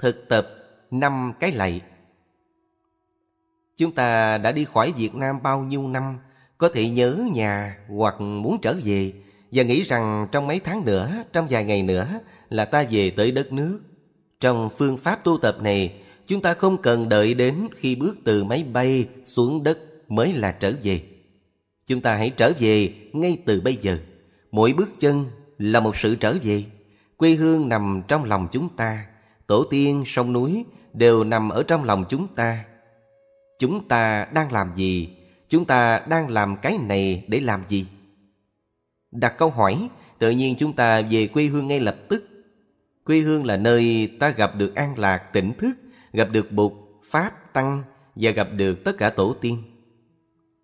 Thực tập năm cái lạy. Chúng ta đã đi khỏi Việt Nam bao nhiêu năm Có thể nhớ nhà hoặc muốn trở về Và nghĩ rằng trong mấy tháng nữa, trong vài ngày nữa Là ta về tới đất nước. Trong phương pháp tu tập này Chúng ta không cần đợi đến khi bước từ máy bay xuống đất mới là trở về. Chúng ta hãy trở về ngay từ bây giờ. Mỗi bước chân là một sự trở về. Quê hương nằm trong lòng chúng ta. Tổ tiên, sông núi đều nằm ở trong lòng chúng ta Chúng ta đang làm gì? Chúng ta đang làm cái này để làm gì? Đặt câu hỏi, tự nhiên chúng ta về quê hương ngay lập tức. Quê hương là nơi ta gặp được an lạc, tỉnh thức, gặp được Bụt, Pháp, Tăng và gặp được tất cả tổ tiên.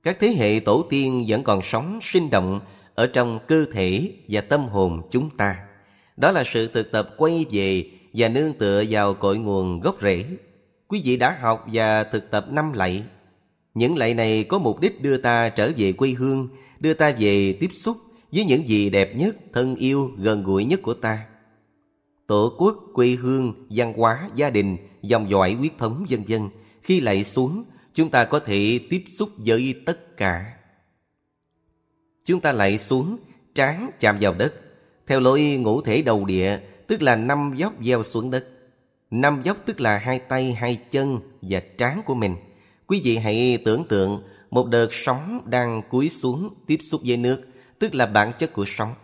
Các thế hệ tổ tiên vẫn còn sống sinh động ở trong cơ thể và tâm hồn chúng ta. Đó là sự thực tập quay về và nương tựa vào cội nguồn gốc rễ. Quý vị đã học và thực tập năm lạy. Những lạy này có mục đích đưa ta trở về quê hương, đưa ta về tiếp xúc với những gì đẹp nhất, thân yêu, gần gũi nhất của ta. Tổ quốc, quê hương, văn hóa, gia đình, dòng dõi huyết thống vân vân Khi lạy xuống, chúng ta có thể tiếp xúc với tất cả. Chúng ta lạy xuống, trán chạm vào đất, theo lối ngũ thể đầu địa, tức là năm dốc gieo xuống đất. Năm dốc tức là hai tay, hai chân và trán của mình. Quý vị hãy tưởng tượng một đợt sóng đang cúi xuống tiếp xúc với nước, tức là bản chất của sóng.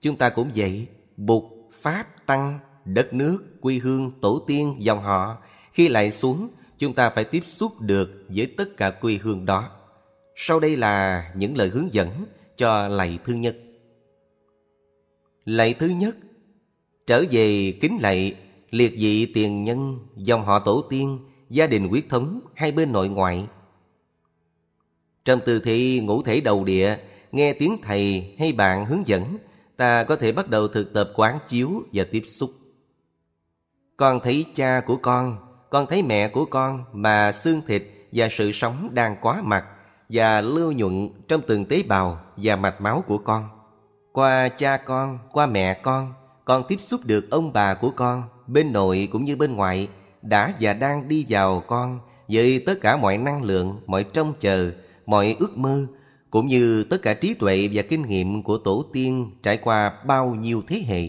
Chúng ta cũng vậy, bục, Pháp, Tăng, đất nước, quê hương, tổ tiên, dòng họ. Khi lại xuống, chúng ta phải tiếp xúc được với tất cả quê hương đó. Sau đây là những lời hướng dẫn cho lạy thứ nhất. Lạy thứ nhất, trở về kính lạy liệt vị tiền nhân, dòng họ tổ tiên, gia đình quyết thống hai bên nội ngoại. Trong tư thị ngũ thể đầu địa, nghe tiếng thầy hay bạn hướng dẫn, ta có thể bắt đầu thực tập quán chiếu và tiếp xúc. Con thấy cha của con, con thấy mẹ của con mà xương thịt và sự sống đang quá mặt và lưu nhuận trong từng tế bào và mạch máu của con. Qua cha con, qua mẹ con, con tiếp xúc được ông bà của con bên nội cũng như bên ngoại đã và đang đi vào con với tất cả mọi năng lượng, mọi trông chờ, mọi ước mơ cũng như tất cả trí tuệ và kinh nghiệm của tổ tiên trải qua bao nhiêu thế hệ.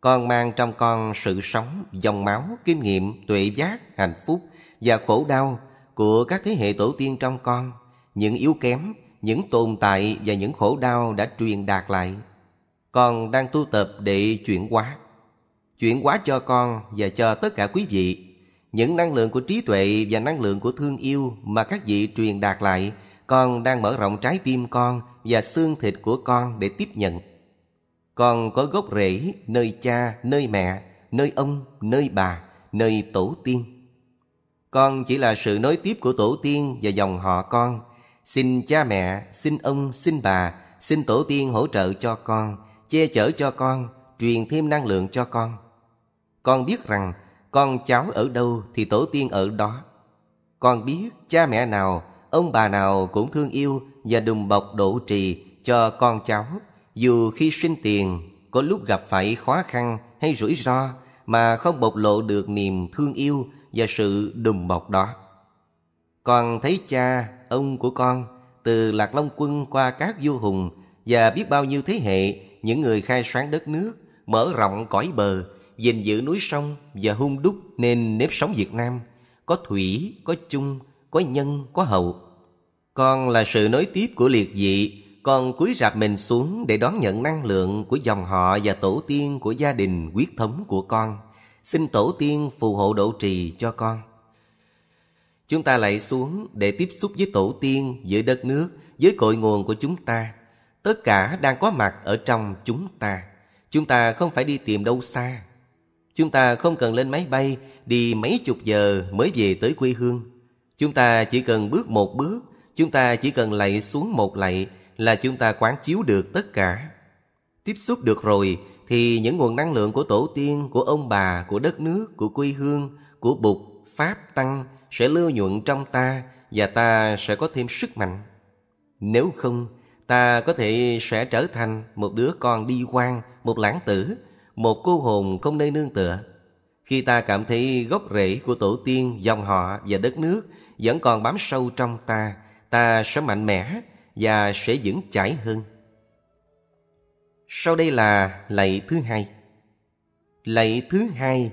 Con mang trong con sự sống, dòng máu, kinh nghiệm, tuệ giác, hạnh phúc và khổ đau của các thế hệ tổ tiên trong con, những yếu kém, những tồn tại và những khổ đau đã truyền đạt lại. Con đang tu tập để chuyển hóa. Chuyển hóa cho con và cho tất cả quý vị những năng lượng của trí tuệ và năng lượng của thương yêu mà các vị truyền đạt lại, con đang mở rộng trái tim con và xương thịt của con để tiếp nhận. Con có gốc rễ nơi cha, nơi mẹ, nơi ông, nơi bà, nơi tổ tiên. Con chỉ là sự nối tiếp của tổ tiên và dòng họ con. Xin cha mẹ, xin ông, xin bà, xin tổ tiên hỗ trợ cho con che chở cho con truyền thêm năng lượng cho con con biết rằng con cháu ở đâu thì tổ tiên ở đó. Con biết cha mẹ nào, ông bà nào cũng thương yêu và đùm bọc độ trì cho con cháu dù khi sinh tiền có lúc gặp phải khó khăn hay rủi ro mà không bộc lộ được niềm thương yêu và sự đùm bọc đó. Con thấy cha, ông của con từ Lạc Long Quân qua các vua hùng và biết bao nhiêu thế hệ những người khai sáng đất nước, mở rộng cõi bờ gìn giữ núi sông và hung đúc nên nếp sống Việt Nam có thủy, có chung, có nhân, có hậu. Con là sự nối tiếp của liệt dị, con cúi rạp mình xuống để đón nhận năng lượng của dòng họ và tổ tiên của gia đình quyết thống của con. Xin tổ tiên phù hộ độ trì cho con. Chúng ta lại xuống để tiếp xúc với tổ tiên, với đất nước, với cội nguồn của chúng ta. Tất cả đang có mặt ở trong chúng ta. Chúng ta không phải đi tìm đâu xa Chúng ta không cần lên máy bay đi mấy chục giờ mới về tới quê hương. Chúng ta chỉ cần bước một bước, chúng ta chỉ cần lạy xuống một lạy là chúng ta quán chiếu được tất cả. Tiếp xúc được rồi thì những nguồn năng lượng của tổ tiên, của ông bà, của đất nước, của quê hương, của Bụt, Pháp, Tăng sẽ lưu nhuận trong ta và ta sẽ có thêm sức mạnh. Nếu không, ta có thể sẽ trở thành một đứa con bi quan, một lãng tử, một cô hồn không nơi nương tựa. Khi ta cảm thấy gốc rễ của tổ tiên, dòng họ và đất nước vẫn còn bám sâu trong ta, ta sẽ mạnh mẽ và sẽ vững chãi hơn. Sau đây là lạy thứ hai. Lạy thứ hai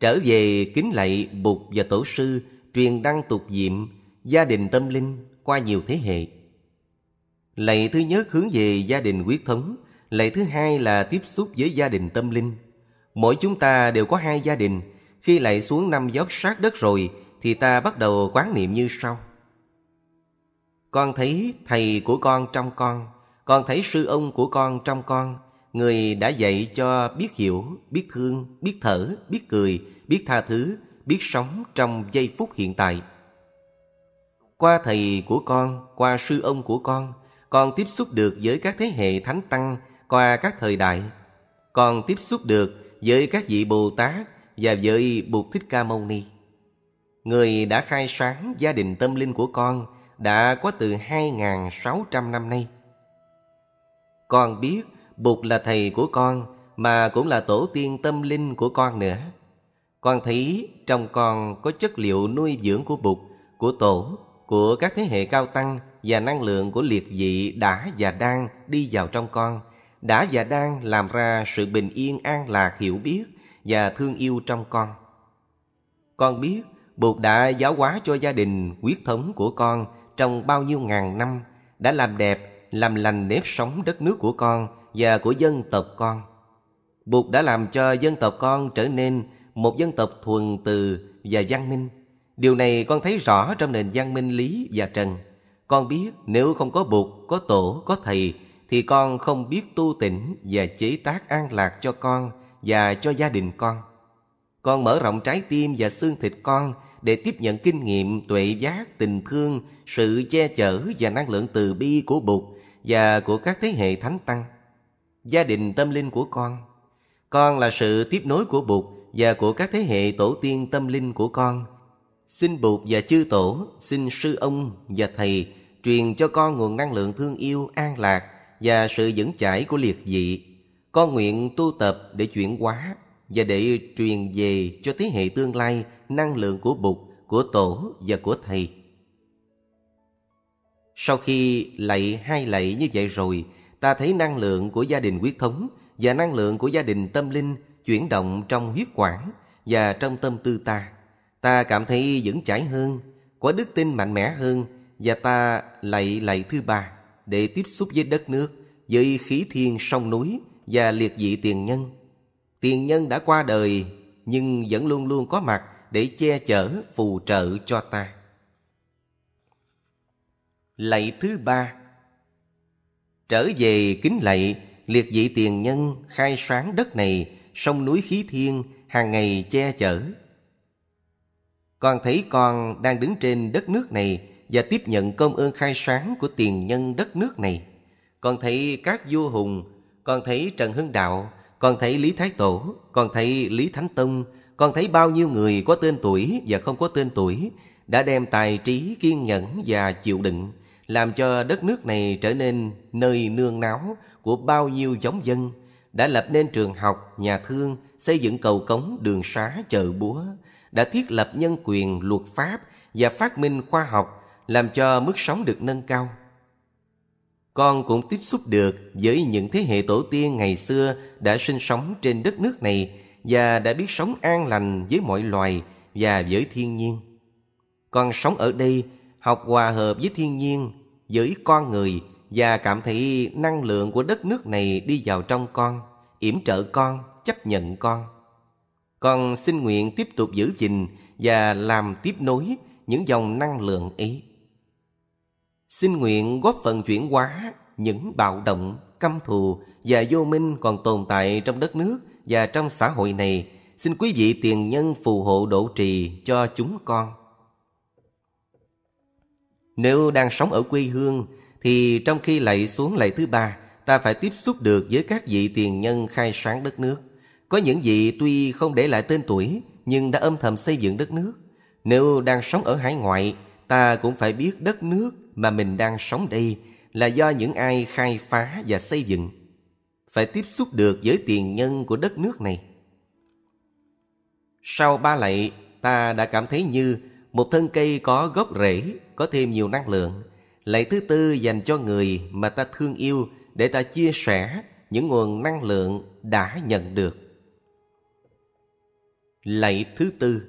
trở về kính lạy Bụt và Tổ sư truyền đăng tục diệm gia đình tâm linh qua nhiều thế hệ. Lạy thứ nhất hướng về gia đình quyết thống, lạy thứ hai là tiếp xúc với gia đình tâm linh. Mỗi chúng ta đều có hai gia đình, khi lạy xuống năm dốc sát đất rồi thì ta bắt đầu quán niệm như sau. Con thấy thầy của con trong con, con thấy sư ông của con trong con, người đã dạy cho biết hiểu, biết thương, biết thở, biết cười, biết tha thứ, biết sống trong giây phút hiện tại. Qua thầy của con, qua sư ông của con, con tiếp xúc được với các thế hệ thánh tăng qua các thời đại. Con tiếp xúc được với các vị Bồ Tát và với Bụt Thích Ca Mâu Ni. Người đã khai sáng gia đình tâm linh của con đã có từ 2.600 năm nay. Con biết Bụt là thầy của con mà cũng là tổ tiên tâm linh của con nữa. Con thấy trong con có chất liệu nuôi dưỡng của Bụt, của Tổ, của các thế hệ cao tăng và năng lượng của liệt dị đã và đang đi vào trong con, đã và đang làm ra sự bình yên an lạc hiểu biết và thương yêu trong con. Con biết Bụt đã giáo hóa cho gia đình quyết thống của con trong bao nhiêu ngàn năm, đã làm đẹp, làm lành nếp sống đất nước của con và của dân tộc con. Bụt đã làm cho dân tộc con trở nên một dân tộc thuần từ và văn minh. Điều này con thấy rõ trong nền văn minh lý và trần. Con biết nếu không có Bụt, có Tổ, có Thầy thì con không biết tu tỉnh và chế tác an lạc cho con và cho gia đình con. Con mở rộng trái tim và xương thịt con để tiếp nhận kinh nghiệm tuệ giác, tình thương, sự che chở và năng lượng từ bi của Bụt và của các thế hệ thánh tăng. Gia đình tâm linh của con Con là sự tiếp nối của Bụt và của các thế hệ tổ tiên tâm linh của con. Xin Bụt và chư tổ, xin sư ông và thầy truyền cho con nguồn năng lượng thương yêu, an lạc và sự vững chãi của liệt dị. Con nguyện tu tập để chuyển hóa và để truyền về cho thế hệ tương lai năng lượng của Bụt, của Tổ và của Thầy. Sau khi lạy hai lạy như vậy rồi, ta thấy năng lượng của gia đình quyết thống và năng lượng của gia đình tâm linh chuyển động trong huyết quản và trong tâm tư ta. Ta cảm thấy vững chãi hơn, có đức tin mạnh mẽ hơn và ta lạy lạy thứ ba để tiếp xúc với đất nước, với khí thiên sông núi và liệt dị tiền nhân. Tiền nhân đã qua đời nhưng vẫn luôn luôn có mặt để che chở phù trợ cho ta. Lạy thứ ba Trở về kính lạy liệt dị tiền nhân khai sáng đất này sông núi khí thiên hàng ngày che chở. Con thấy con đang đứng trên đất nước này và tiếp nhận công ơn khai sáng của tiền nhân đất nước này. Con thấy các vua hùng, con thấy Trần Hưng Đạo, con thấy Lý Thái Tổ, con thấy Lý Thánh Tông, con thấy bao nhiêu người có tên tuổi và không có tên tuổi đã đem tài trí kiên nhẫn và chịu đựng làm cho đất nước này trở nên nơi nương náu của bao nhiêu giống dân đã lập nên trường học, nhà thương, xây dựng cầu cống, đường xá, chợ búa, đã thiết lập nhân quyền, luật pháp và phát minh khoa học làm cho mức sống được nâng cao. Con cũng tiếp xúc được với những thế hệ tổ tiên ngày xưa đã sinh sống trên đất nước này và đã biết sống an lành với mọi loài và với thiên nhiên. Con sống ở đây, học hòa hợp với thiên nhiên, với con người và cảm thấy năng lượng của đất nước này đi vào trong con, yểm trợ con, chấp nhận con. Con xin nguyện tiếp tục giữ gìn và làm tiếp nối những dòng năng lượng ấy. Xin nguyện góp phần chuyển hóa những bạo động, căm thù và vô minh còn tồn tại trong đất nước và trong xã hội này. Xin quý vị tiền nhân phù hộ độ trì cho chúng con. Nếu đang sống ở quê hương thì trong khi lạy xuống lạy thứ ba, ta phải tiếp xúc được với các vị tiền nhân khai sáng đất nước. Có những vị tuy không để lại tên tuổi, nhưng đã âm thầm xây dựng đất nước. Nếu đang sống ở hải ngoại, ta cũng phải biết đất nước mà mình đang sống đây là do những ai khai phá và xây dựng. Phải tiếp xúc được với tiền nhân của đất nước này. Sau ba lạy, ta đã cảm thấy như một thân cây có gốc rễ, có thêm nhiều năng lượng. Lạy thứ tư dành cho người mà ta thương yêu để ta chia sẻ những nguồn năng lượng đã nhận được. Lạy thứ tư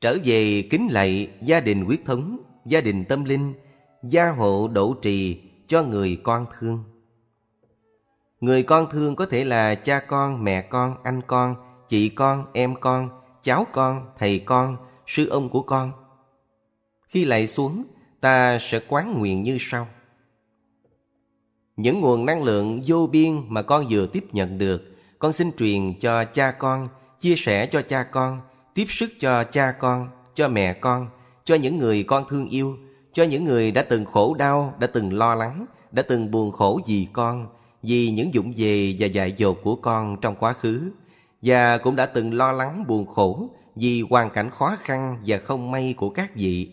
Trở về kính lạy gia đình quyết thống, gia đình tâm linh, gia hộ độ trì cho người con thương. Người con thương có thể là cha con, mẹ con, anh con, chị con, em con, cháu con, thầy con, sư ông của con. Khi lạy xuống, ta sẽ quán nguyện như sau. Những nguồn năng lượng vô biên mà con vừa tiếp nhận được, con xin truyền cho cha con, chia sẻ cho cha con, tiếp sức cho cha con, cho mẹ con, cho những người con thương yêu, cho những người đã từng khổ đau, đã từng lo lắng, đã từng buồn khổ vì con, vì những dụng về và dại dột của con trong quá khứ, và cũng đã từng lo lắng buồn khổ vì hoàn cảnh khó khăn và không may của các vị.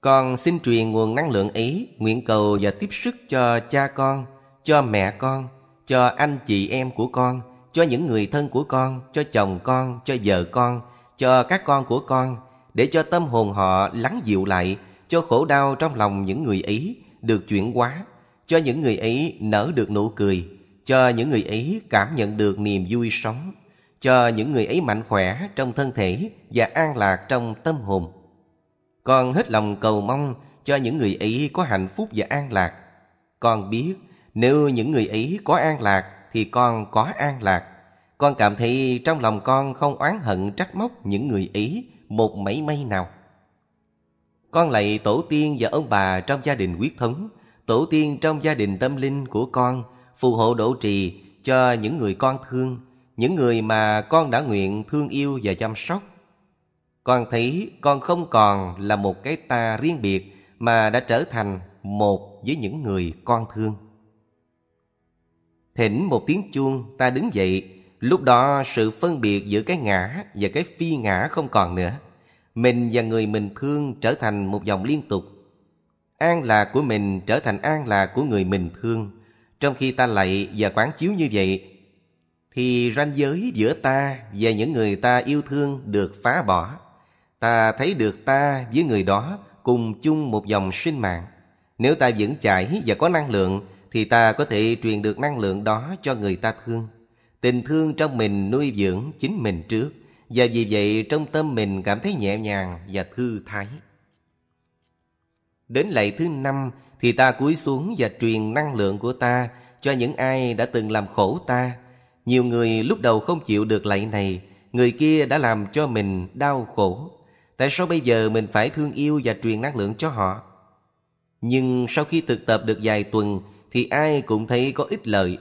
Con xin truyền nguồn năng lượng ấy, nguyện cầu và tiếp sức cho cha con, cho mẹ con, cho anh chị em của con, cho những người thân của con, cho chồng con, cho vợ con, cho các con của con, để cho tâm hồn họ lắng dịu lại, cho khổ đau trong lòng những người ấy được chuyển hóa, cho những người ấy nở được nụ cười, cho những người ấy cảm nhận được niềm vui sống, cho những người ấy mạnh khỏe trong thân thể và an lạc trong tâm hồn. Con hết lòng cầu mong cho những người ấy có hạnh phúc và an lạc. Con biết nếu những người ấy có an lạc thì con có an lạc. Con cảm thấy trong lòng con không oán hận trách móc những người ấy một mảy may nào. Con lạy tổ tiên và ông bà trong gia đình quyết thống, tổ tiên trong gia đình tâm linh của con, phù hộ độ trì cho những người con thương, những người mà con đã nguyện thương yêu và chăm sóc. Con thấy con không còn là một cái ta riêng biệt mà đã trở thành một với những người con thương. Thỉnh một tiếng chuông ta đứng dậy Lúc đó sự phân biệt giữa cái ngã và cái phi ngã không còn nữa. Mình và người mình thương trở thành một dòng liên tục. An lạc của mình trở thành an lạc của người mình thương. Trong khi ta lạy và quán chiếu như vậy, Thì ranh giới giữa ta và những người ta yêu thương được phá bỏ. Ta thấy được ta với người đó cùng chung một dòng sinh mạng. Nếu ta vững chãi và có năng lượng, thì ta có thể truyền được năng lượng đó cho người ta thương. Tình thương trong mình nuôi dưỡng chính mình trước và vì vậy trong tâm mình cảm thấy nhẹ nhàng và thư thái. Đến lạy thứ năm thì ta cúi xuống và truyền năng lượng của ta cho những ai đã từng làm khổ ta. Nhiều người lúc đầu không chịu được lạy này, người kia đã làm cho mình đau khổ. Tại sao bây giờ mình phải thương yêu và truyền năng lượng cho họ? Nhưng sau khi thực tập được vài tuần thì ai cũng thấy có ích lợi.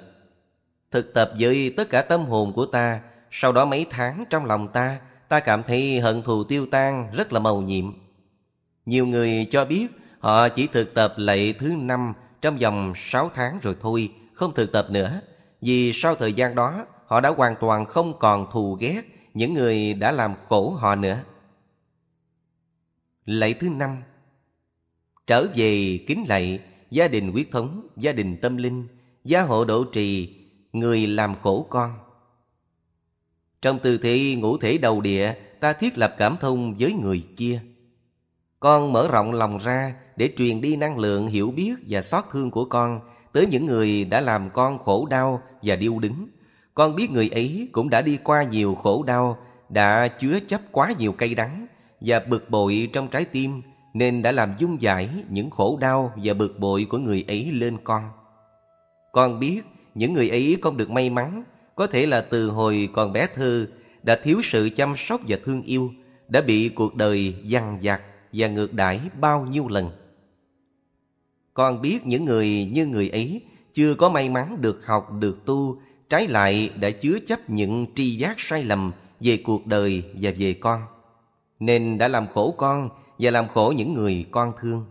Thực tập với tất cả tâm hồn của ta, sau đó mấy tháng trong lòng ta, ta cảm thấy hận thù tiêu tan rất là màu nhiệm. Nhiều người cho biết họ chỉ thực tập lệ thứ năm trong vòng 6 tháng rồi thôi, không thực tập nữa. Vì sau thời gian đó, họ đã hoàn toàn không còn thù ghét những người đã làm khổ họ nữa. Lạy thứ năm Trở về kính lạy gia đình quyết thống, gia đình tâm linh, gia hộ độ trì, người làm khổ con. Trong tư thế ngũ thể đầu địa, ta thiết lập cảm thông với người kia. Con mở rộng lòng ra để truyền đi năng lượng hiểu biết và xót thương của con tới những người đã làm con khổ đau và điêu đứng. Con biết người ấy cũng đã đi qua nhiều khổ đau, đã chứa chấp quá nhiều cây đắng và bực bội trong trái tim nên đã làm dung giải những khổ đau và bực bội của người ấy lên con. Con biết những người ấy không được may mắn, có thể là từ hồi còn bé thơ đã thiếu sự chăm sóc và thương yêu, đã bị cuộc đời dằn vặt và ngược đãi bao nhiêu lần. Con biết những người như người ấy chưa có may mắn được học được tu, trái lại đã chứa chấp những tri giác sai lầm về cuộc đời và về con, nên đã làm khổ con và làm khổ những người con thương.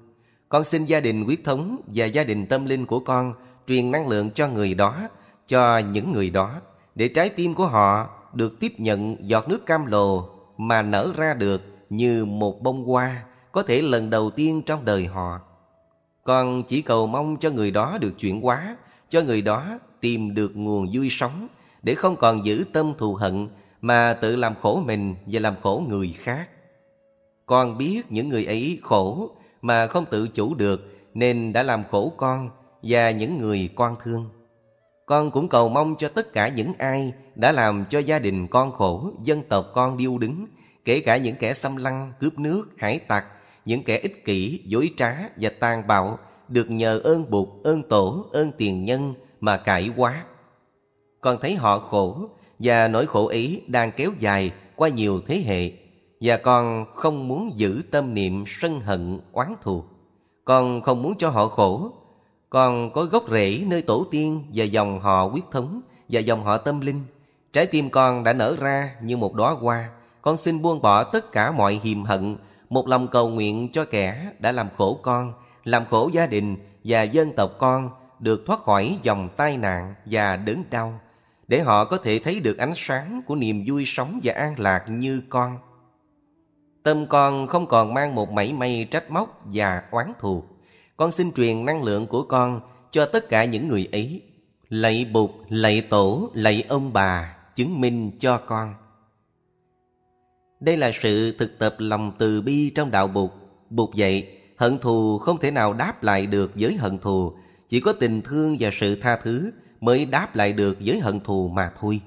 Con xin gia đình quyết thống và gia đình tâm linh của con truyền năng lượng cho người đó, cho những người đó, để trái tim của họ được tiếp nhận giọt nước cam lồ mà nở ra được như một bông hoa có thể lần đầu tiên trong đời họ. Con chỉ cầu mong cho người đó được chuyển hóa, cho người đó tìm được nguồn vui sống để không còn giữ tâm thù hận mà tự làm khổ mình và làm khổ người khác. Con biết những người ấy khổ mà không tự chủ được nên đã làm khổ con và những người con thương. Con cũng cầu mong cho tất cả những ai đã làm cho gia đình con khổ, dân tộc con điêu đứng, kể cả những kẻ xâm lăng, cướp nước, hải tặc, những kẻ ích kỷ, dối trá và tàn bạo, được nhờ ơn Bụt, ơn Tổ, ơn tiền nhân mà cải quá. Con thấy họ khổ và nỗi khổ ấy đang kéo dài qua nhiều thế hệ và con không muốn giữ tâm niệm sân hận oán thù. Con không muốn cho họ khổ còn có gốc rễ nơi tổ tiên và dòng họ quyết thống và dòng họ tâm linh. Trái tim con đã nở ra như một đóa hoa. Con xin buông bỏ tất cả mọi hiềm hận, một lòng cầu nguyện cho kẻ đã làm khổ con, làm khổ gia đình và dân tộc con được thoát khỏi dòng tai nạn và đớn đau, để họ có thể thấy được ánh sáng của niềm vui sống và an lạc như con. Tâm con không còn mang một mảy may trách móc và oán thù. Con xin truyền năng lượng của con cho tất cả những người ấy. Lạy Bụt, lạy Tổ, lạy ông bà, chứng minh cho con. Đây là sự thực tập lòng từ bi trong đạo Bụt. Bụt dạy, hận thù không thể nào đáp lại được với hận thù. Chỉ có tình thương và sự tha thứ mới đáp lại được với hận thù mà thôi.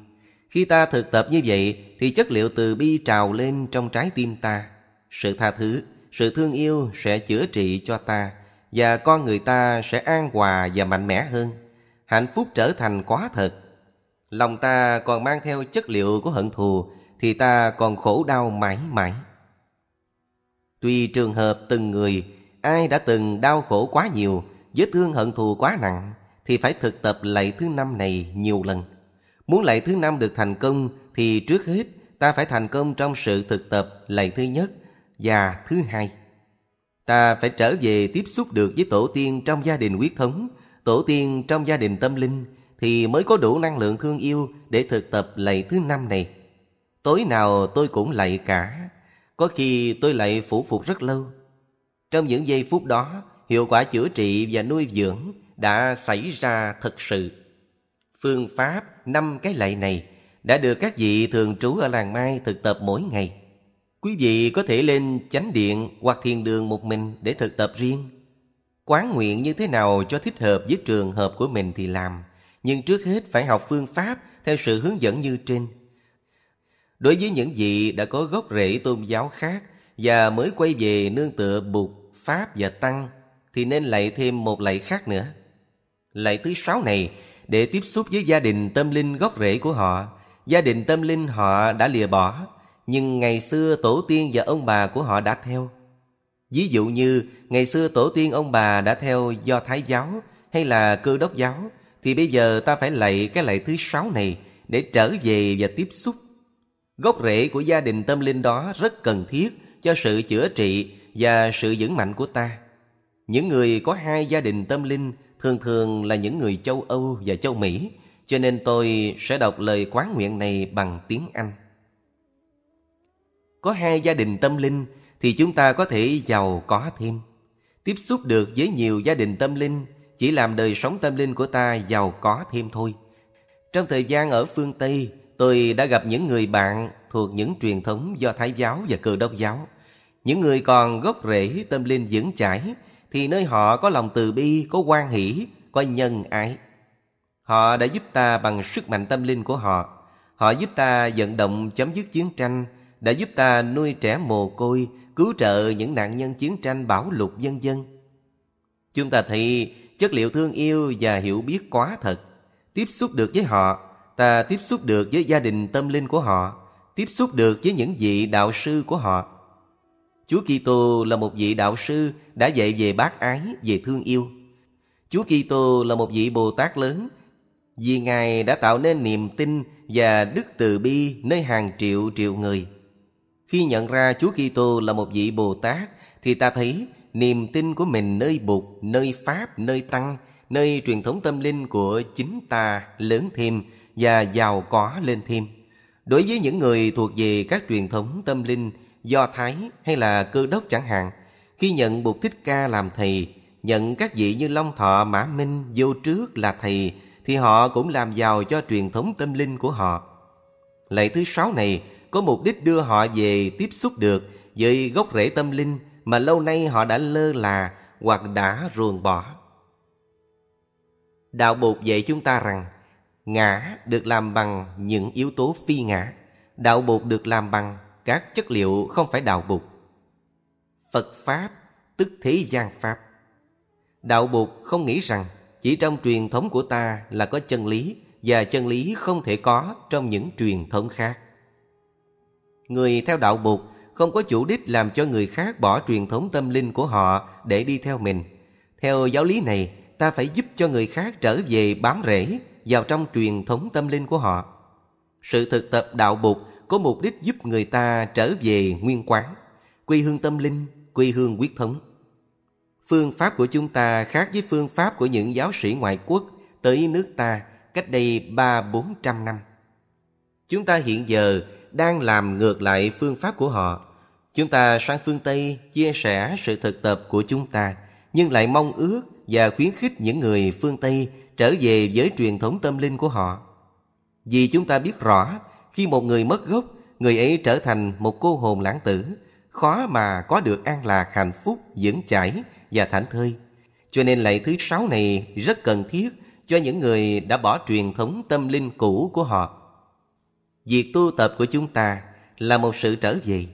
Khi ta thực tập như vậy thì chất liệu từ bi trào lên trong trái tim ta. Sự tha thứ, sự thương yêu sẽ chữa trị cho ta và con người ta sẽ an hòa và mạnh mẽ hơn. Hạnh phúc trở thành quá thật. Lòng ta còn mang theo chất liệu của hận thù thì ta còn khổ đau mãi mãi. Tuy trường hợp từng người ai đã từng đau khổ quá nhiều, vết thương hận thù quá nặng thì phải thực tập lạy thứ năm này nhiều lần. Muốn lạy thứ năm được thành công thì trước hết ta phải thành công trong sự thực tập lạy thứ nhất và thứ hai. Ta phải trở về tiếp xúc được với tổ tiên trong gia đình huyết thống, tổ tiên trong gia đình tâm linh thì mới có đủ năng lượng thương yêu để thực tập lạy thứ năm này. Tối nào tôi cũng lạy cả, có khi tôi lạy phủ phục rất lâu. Trong những giây phút đó, hiệu quả chữa trị và nuôi dưỡng đã xảy ra thật sự. Phương pháp năm cái lạy này đã được các vị thường trú ở làng Mai thực tập mỗi ngày. Quý vị có thể lên chánh điện hoặc thiền đường một mình để thực tập riêng. Quán nguyện như thế nào cho thích hợp với trường hợp của mình thì làm. Nhưng trước hết phải học phương pháp theo sự hướng dẫn như trên. Đối với những vị đã có gốc rễ tôn giáo khác và mới quay về nương tựa Bụt, Pháp và Tăng thì nên lạy thêm một lạy khác nữa. Lạy thứ sáu này để tiếp xúc với gia đình tâm linh gốc rễ của họ. Gia đình tâm linh họ đã lìa bỏ, nhưng ngày xưa tổ tiên và ông bà của họ đã theo. Ví dụ như ngày xưa tổ tiên ông bà đã theo do Thái giáo hay là cơ đốc giáo, thì bây giờ ta phải lạy cái lạy thứ sáu này để trở về và tiếp xúc. Gốc rễ của gia đình tâm linh đó rất cần thiết cho sự chữa trị và sự vững mạnh của ta. Những người có hai gia đình tâm linh thường thường là những người châu Âu và châu Mỹ, cho nên tôi sẽ đọc lời quán nguyện này bằng tiếng Anh. Có hai gia đình tâm linh thì chúng ta có thể giàu có thêm. Tiếp xúc được với nhiều gia đình tâm linh chỉ làm đời sống tâm linh của ta giàu có thêm thôi. Trong thời gian ở phương Tây, tôi đã gặp những người bạn thuộc những truyền thống do Thái giáo và Cơ đốc giáo. Những người còn gốc rễ tâm linh vững chãi thì nơi họ có lòng từ bi, có quan hỷ, có nhân ái. Họ đã giúp ta bằng sức mạnh tâm linh của họ. Họ giúp ta vận động chấm dứt chiến tranh, đã giúp ta nuôi trẻ mồ côi, cứu trợ những nạn nhân chiến tranh bão lụt vân dân. Chúng ta thấy chất liệu thương yêu và hiểu biết quá thật. Tiếp xúc được với họ, ta tiếp xúc được với gia đình tâm linh của họ, tiếp xúc được với những vị đạo sư của họ. Chúa Kitô là một vị đạo sư đã dạy về bác ái, về thương yêu. Chúa Kitô là một vị Bồ Tát lớn vì Ngài đã tạo nên niềm tin và đức từ bi nơi hàng triệu triệu người. Khi nhận ra Chúa Kitô là một vị Bồ Tát thì ta thấy niềm tin của mình nơi Bụt, nơi Pháp, nơi Tăng, nơi truyền thống tâm linh của chính ta lớn thêm và giàu có lên thêm. Đối với những người thuộc về các truyền thống tâm linh Do Thái hay là cơ đốc chẳng hạn, khi nhận Bụt Thích Ca làm thầy, nhận các vị như Long Thọ, Mã Minh vô trước là thầy, thì họ cũng làm giàu cho truyền thống tâm linh của họ. Lạy thứ sáu này có mục đích đưa họ về tiếp xúc được với gốc rễ tâm linh mà lâu nay họ đã lơ là hoặc đã ruồng bỏ. Đạo Bụt dạy chúng ta rằng, ngã được làm bằng những yếu tố phi ngã. Đạo Bụt được làm bằng các chất liệu không phải đạo Bụt. Phật Pháp, tức thế gian Pháp. Đạo Bụt không nghĩ rằng chỉ trong truyền thống của ta là có chân lý và chân lý không thể có trong những truyền thống khác. Người theo đạo Bụt không có chủ đích làm cho người khác bỏ truyền thống tâm linh của họ để đi theo mình. Theo giáo lý này, ta phải giúp cho người khác trở về bám rễ vào trong truyền thống tâm linh của họ. Sự thực tập đạo Bụt có mục đích giúp người ta trở về nguyên quán, quy hương tâm linh, quy hương quyết thống. Phương pháp của chúng ta khác với phương pháp của những giáo sĩ ngoại quốc tới nước ta cách đây ba bốn trăm năm. Chúng ta hiện giờ đang làm ngược lại phương pháp của họ. Chúng ta sang phương Tây chia sẻ sự thực tập của chúng ta, nhưng lại mong ước và khuyến khích những người phương Tây trở về với truyền thống tâm linh của họ. Vì chúng ta biết rõ, khi một người mất gốc, người ấy trở thành một cô hồn lãng tử, khó mà có được an lạc hạnh phúc, vững chãi và thảnh thơi. Cho nên lạy thứ sáu này rất cần thiết cho những người đã bỏ truyền thống tâm linh cũ của họ. Việc tu tập của chúng ta là một sự trở về,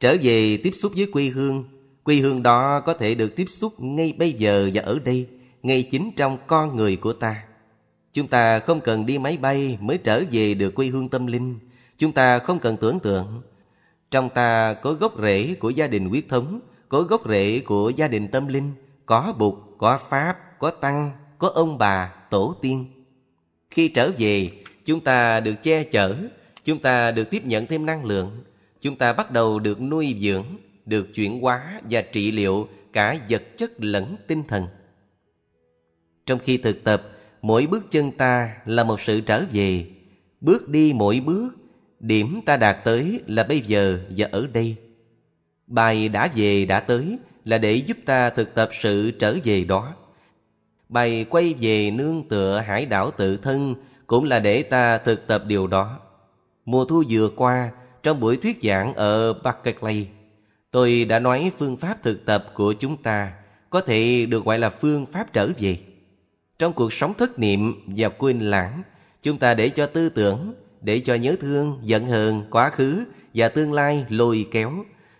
trở về tiếp xúc với quê hương. Quê hương đó có thể được tiếp xúc ngay bây giờ và ở đây, ngay chính trong con người của ta. Chúng ta không cần đi máy bay mới trở về được quê hương tâm linh. Chúng ta không cần tưởng tượng. Trong ta có gốc rễ của gia đình huyết thống, có gốc rễ của gia đình tâm linh, có Bụt, có Pháp, có Tăng, có ông bà, tổ tiên. Khi trở về, chúng ta được che chở, chúng ta được tiếp nhận thêm năng lượng, chúng ta bắt đầu được nuôi dưỡng, được chuyển hóa và trị liệu cả vật chất lẫn tinh thần. Trong khi thực tập, mỗi bước chân ta là một sự trở về. Bước đi mỗi bước, điểm ta đạt tới là bây giờ và ở đây. Bài đã về đã tới là để giúp ta thực tập sự trở về đó. Bài quay về nương tựa hải đảo tự thân cũng là để ta thực tập điều đó. Mùa thu vừa qua, trong buổi thuyết giảng ở Berkeley, tôi đã nói phương pháp thực tập của chúng ta có thể được gọi là phương pháp trở về. Trong cuộc sống thất niệm và quên lãng, chúng ta để cho tư tưởng, để cho nhớ thương, giận hờn, quá khứ và tương lai lôi kéo.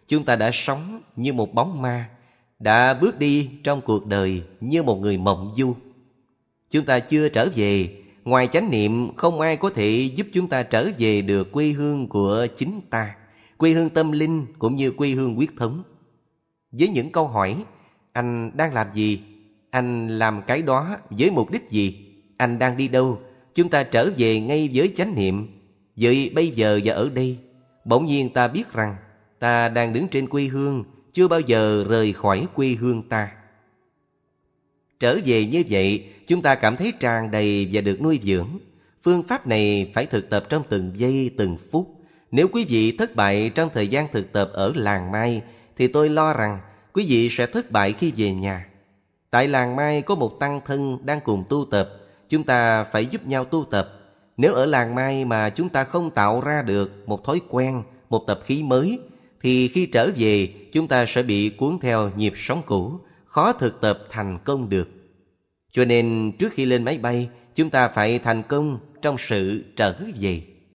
Chúng ta đã sống như một bóng ma, đã bước đi trong cuộc đời như một người mộng du. Chúng ta chưa trở về, ngoài chánh niệm không ai có thể giúp chúng ta trở về được quê hương của chính ta, quê hương tâm linh cũng như quê hương quyết thống. Với những câu hỏi, anh đang làm gì? Anh làm cái đó với mục đích gì? Anh đang đi đâu? Chúng ta trở về ngay với chánh niệm. Vậy bây giờ và ở đây, bỗng nhiên ta biết rằng ta đang đứng trên quê hương chưa bao giờ rời khỏi quê hương ta. Trở về như vậy, chúng ta cảm thấy tràn đầy và được nuôi dưỡng. Phương pháp này phải thực tập trong từng giây, từng phút. Nếu quý vị thất bại trong thời gian thực tập ở làng Mai, thì tôi lo rằng quý vị sẽ thất bại khi về nhà. Tại làng Mai có một tăng thân đang cùng tu tập, chúng ta phải giúp nhau tu tập. Nếu ở làng Mai mà chúng ta không tạo ra được một thói quen, một tập khí mới, thì khi trở về chúng ta sẽ bị cuốn theo nhịp sống cũ, khó thực tập thành công được. Cho nên trước khi lên máy bay, chúng ta phải thành công trong sự trở về.